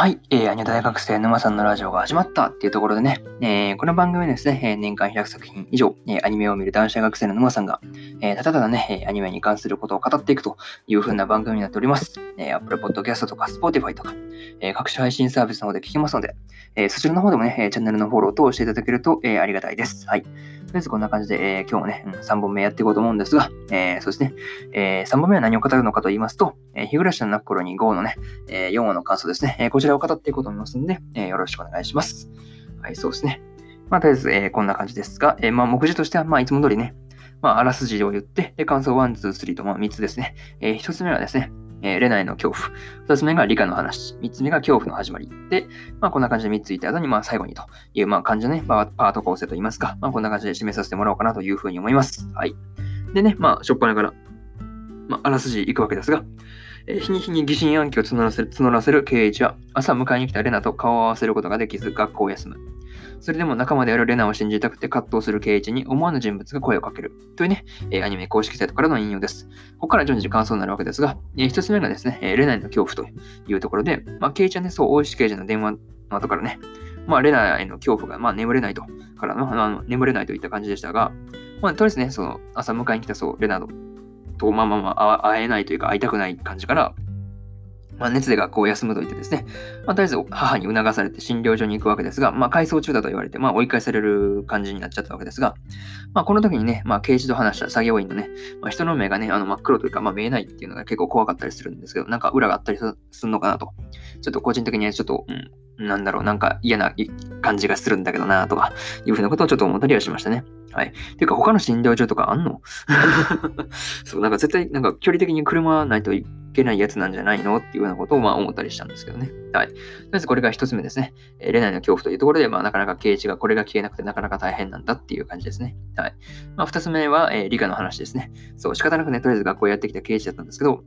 はい、えー、アニ大学生沼さんのラジオが始まったっていうところでね、えー、この番組はですね、え、年間100作品以上、え、アニメを見る男子大学生の沼さんが、え、ただただね、アニメに関することを語っていくという風な番組になっております。えー、Apple Podcast とか Spotify とか、え、各種配信サービスの方で聞けますので、え、そちらの方でもね、チャンネルのフォロー等をしていただけると、え、ありがたいです。はい。とりあえずこんな感じで、え、今日もね、3本目やっていこうと思うんですが、え、そうですね、え、3本目は何を語るのかと言いますと、え、日暮らしの泣く頃に GO のね、え、4話の感想ですね、え、こちらを語っていこうと思いますので、え、よろしくお願いします。はい、そうですね。まあ、とりあえず、えー、こんな感じですが、えー、まあ、目次としては、まあ、いつも通りね、まあ、あらすじを言って、で感想1、2、3と、まあ、3つですね。えー、1つ目はですね、えー、レナへの恐怖。二つ目が理科の話。三つ目が恐怖の始まり。で、まあ、こんな感じで三ついた後に、まあ、最後にという、まあ、感じのね、パート構成といいますか、まあ、こんな感じで締めさせてもらおうかなというふうに思います。はい。でね、まあ、しょっぱなから、まあ、あらすじ行くわけですが、日に日に疑心暗鬼を募らせる募らせる経営は、朝迎えに来たレナと顔を合わせることができず、学校を休む。それでも仲間であるレナを信じたくて葛藤するケイイチに思わぬ人物が声をかける。というね、え、アニメ公式サイトからの引用です。ここから順次感想になるわけですが、えー、一つ目がですね、え、レナへの恐怖というところで、まあ、ケイイチはね、そう、大石刑事の電話の後からね、まあ、レナへの恐怖が、まあ、眠れないと、からの、あ眠れないといった感じでしたが、まあ、とりあえずね、その、朝迎えに来たそう、レナと、まあまあまあ、会えないというか、会いたくない感じから、まあ、熱で学校を休むと言ってですね、まあ、とりあえず母に促されて診療所に行くわけですが、まあ、改装中だと言われて、まあ、追い返される感じになっちゃったわけですが、まあ、この時にね、まあ、刑事と話した作業員のね、まあ、人の目がね、あの真っ黒というか、まあ、見えないっていうのが結構怖かったりするんですけど、なんか裏があったりするのかなと、ちょっと個人的にはちょっと、うん、なんだろう、なんか嫌な感じがするんだけどなとか、いうふうなことをちょっと思ったりはしましたね。はい。ていうか、他の診療所とかあんの？そう、なんか絶対、なんか距離的に車ないといけないやつなんじゃないの？っていうようなことをまあ思ったりしたんですけどね。はい。とりあえずこれが一つ目ですね。えー、レナイの恐怖というところで、まあなかなか刑事がこれが消えなくてなかなか大変なんだっていう感じですね。はい。まあ二つ目は、えー、理科の話ですね。そう、仕方なくね、とりあえず学校やってきた刑事だったんですけど、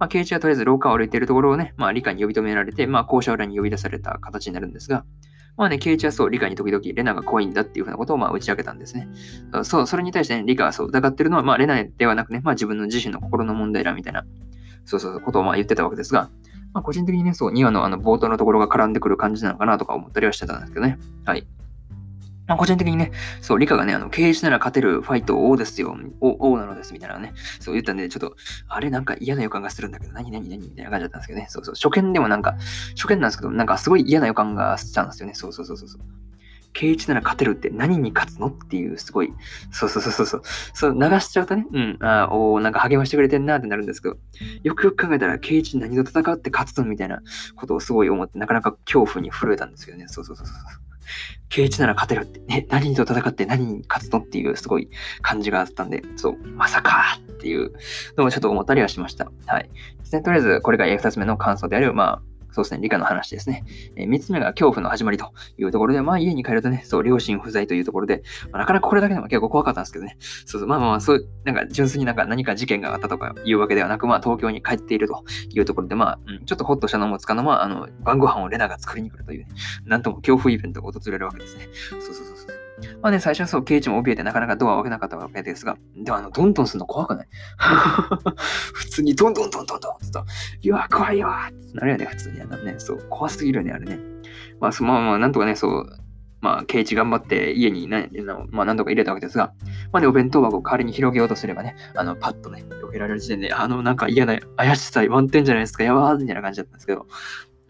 まあ、刑事はとりあえず廊下を歩いているところをね、まあ、理科に呼び止められて、まあ、校舎裏に呼び出された形になるんですが、まあね、ケイチはそう、リカに時々レナが怖いんだっていうふうなことをまあ打ち明けたんですね。そう、それに対してね、リカはそう疑ってるのは、まあレナではなくね、まあ自分の自身の心の問題だみたいな、そうそうそう、ことをまあ言ってたわけですが、まあ個人的にね、そう、2話のあの冒頭のところが絡んでくる感じなのかなとか思ったりはしてたんですけどね。はい。まあ、個人的にね、そう、リカがね、あの、刑事なら勝てるファイト王ですよ、王なのです、みたいなね、そう言ったんで、ちょっと、あれなんか嫌な予感がするんだけど、何何何？みたいな感じだったんですけどね、そうそう、初見でもなんか、初見なんですけど、なんかすごい嫌な予感がしたんですよね、そうそうそうそうそう。圭一なら勝てるって何に勝つのっていう、すごい、そうそうそうそう、そう。流しちゃうとね、うん、あおなんか励ましてくれてんなってなるんですけど、よくよく考えたら、圭一何と戦って勝つのみたいなことをすごい思って、なかなか恐怖に震えたんですけどね、そうそうそうそう。圭一なら勝てるって、ね、何と戦って何に勝つのっていうすごい感じがあったんで、そう、まさかっていうのもちょっと思ったりはしました。はい。とりあえず、これが2つ目の感想である、まあ、そうですね、理科の話ですね。えー、3つ目が恐怖の始まりというところで、まあ家に帰るとね、そう、両親不在というところで、まあ、なかなかこれだけでも結構怖かったんですけどね。そうそう、まあまあそう、なんか純粋になんか何か事件があったとかいうわけではなく、まあ東京に帰っているというところで、まあ、うん、ちょっとホッとしたのもつかのまあ、あの、晩ご飯をレナが作りに来るという、ね、なんとも恐怖イベントが訪れるわけですね。そうそうそうそう。まあね、最初はそう、ケイチも怯えてなかなかドアを開けなかったわけですが、でもあの、ドンドンするの怖くない？普通にドンドンドンドンドンって言うわ、怖いよってなるよね、普通に。あのね、そう、怖すぎるよね、あれね。まあ、そまあまあ、なんとかね、そう、まあ、ケイチ頑張って家にね、まあ、なんとか入れたわけですが、まあね、お弁当箱を代わりに広げようとすればね、あの、パッとね、避けられる時点で、あの、なんか嫌な怪しさ、ワンテンじゃないですか、やばーみたいな感じだったんですけど、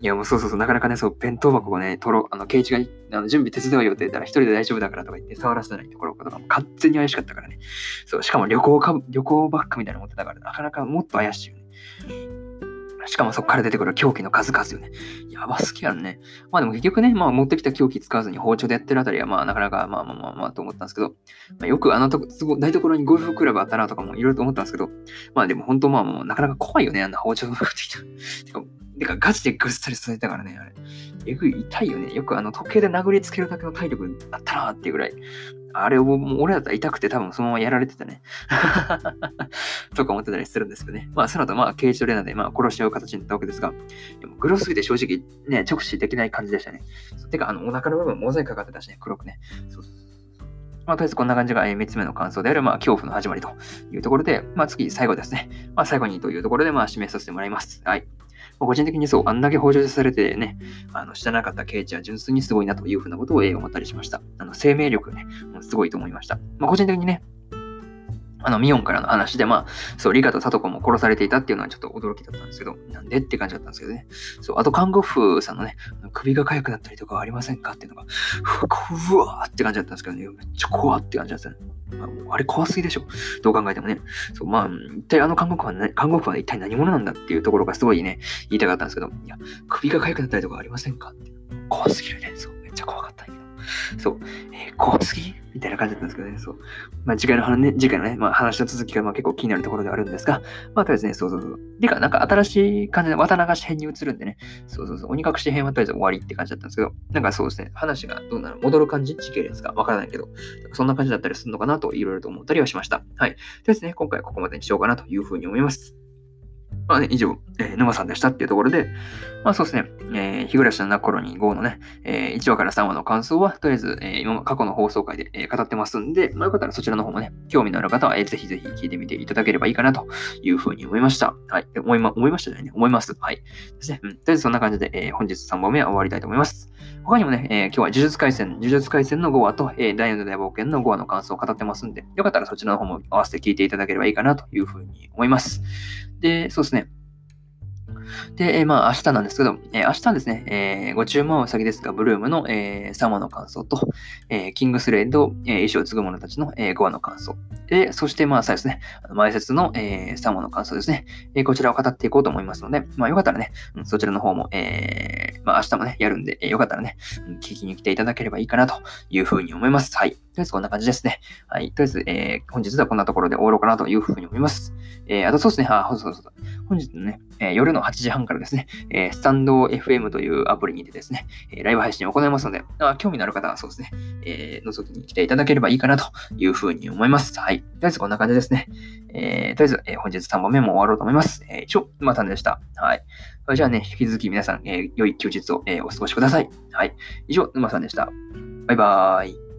いや、もうそうそうそう、なかなかね、そう、弁当箱をね、取ろう、あの、ケイチがあの準備手伝うよって言ったら一人で大丈夫だからとか言って触らせないところとかも完全に怪しかったからね。そう、しかも旅行か、旅行バッグみたいなの持ってたから、なかなかもっと怪しいよね。しかもそこから出てくる凶器の数々よね。やばすぎやんね。まあでも結局ね、まあ持ってきた凶器使わずに包丁でやってるあたりはまあなかなかまあまあまあまあと思ったんですけど、まあ、よくあのとこ、台所にゴルフクラブあったなとかもいろいろと思ったんですけど、まあでも本当まあもうなかなか怖いよね、あんな包丁持ってきた。てかガチでぐっさりされたからね、あれ。えぐい、痛いよね。よくあの時計で殴りつけるだけの体力あったなっていうぐらい。あれをもう俺だったら痛くて多分そのままやられてたね。とか思ってたりするんですけどね。まあその後まあ刑事トレーナーでまあ殺し合う形になったわけですが、でもグロすぎて正直ね、直視できない感じでしたね。てかあのお腹の部分モザイクかかってたしね、黒くね。そうそうまあ、とりあえずこんな感じが3つ目の感想である、まあ、恐怖の始まりというところで、まあ、次、最後ですね。まあ、最後にというところで、まあ、締めさせてもらいます。はい。個人的にそう、あんだけ補助されてね、あの、知らなかったケイチは純粋にすごいなというふうなことを思ったりしました。あの、生命力ね、すごいと思いました。まあ、個人的にね、あの、ミオンからの話で、まあ、そう、リカとサトコも殺されていたっていうのはちょっと驚きだったんですけど、なんでって感じだったんですけどね。そう、あと、看護婦さんのね、首が痒くなったりとかありませんかっていうのが、うわーって感じだったんですけどね、めっちゃ怖って感じだった。あ、れ怖すぎでしょ。どう考えてもね。そう、まあ、一体あの看護婦は、ね、看護婦は一体何者なんだっていうところがすごいね、言いたかったんですけど、いや、首が痒くなったりとかありませんかって。怖すぎるね。そう、めっちゃ怖かったんやけど。そう、えー、怖すぎみたいな感じだったんですけどね、そう。まあ、次回の話ね、次回のね、まあ、話の続きがまあ結構気になるところではあるんですが、まあ、とりあえずね、そうそうそう。てか、なんか新しい感じで綿流し編に移るんでね、そうそうそう、鬼隠し編はとりあえず終わりって感じだったんですけど、なんかそうですね、話がどうなる戻る感じ？時系列かわからないけど、そんな感じだったりするのかなといろいろと思ったりはしました。はい。とですね、今回はここまでにしようかなというふうに思います。まあね、以上、えー、沼さんでしたっていうところで、まあそうですね、えー、日暮らしの泣く頃に5のね、えー、1話から3話の感想は、とりあえず、えー、今過去の放送回で、えー、語ってますんで、まあよかったらそちらの方もね、興味のある方は、えー、ぜひぜひ聞いてみていただければいいかなというふうに思いました。はい。思いま、思いましたね。思います。はい。ですね。うん。とりあえずそんな感じで、えー、本日3本目は終わりたいと思います。他にもね、えー、今日は呪術廻戦、呪術廻戦の5話と、えー、ダイヤの大冒険の5話の感想を語ってますんで、よかったらそちらの方も合わせて聞いていただければいいかなというふうに思います。で、そうですね。で、えー、まあ、明日なんですけど、えー、明日ですね、えー、ご注文は先ですが、ブルームの、えー、3話の感想と、えー、キングスレイド、えー、衣装を継ぐ者たちの、えー、5話の感想。で、そして、まあ、最後ですね、前説の、えー、3話の感想ですね、えー、こちらを語っていこうと思いますので、まあ、よかったらね、うん、そちらの方も、えー、まあ、明日もね、やるんで、えー、よかったらね、うん聞きに来ていただければいいかなというふうに思います。はい。とりあえずこんな感じですね。はい。とりあえず、えー、本日はこんなところで終わろうかなというふうに思います。えー、あとそうですね、あ、そうそうそう。本日のね、えー、夜の8時半からですね、えー、スタンド FM というアプリにてですね、え、ライブ配信を行いますので、あ興味のある方はそうですね、えー、覗きに来ていただければいいかなというふうに思います。はい。とりあえずこんな感じですね。えー、とりあえず、え、本日3本目も終わろうと思います。えー、以上、またでした。はい。それじゃあね、引き続き皆さん、え、良い休日を、え、お過ごしください。はい。以上、沼さんでした。バイバーイ。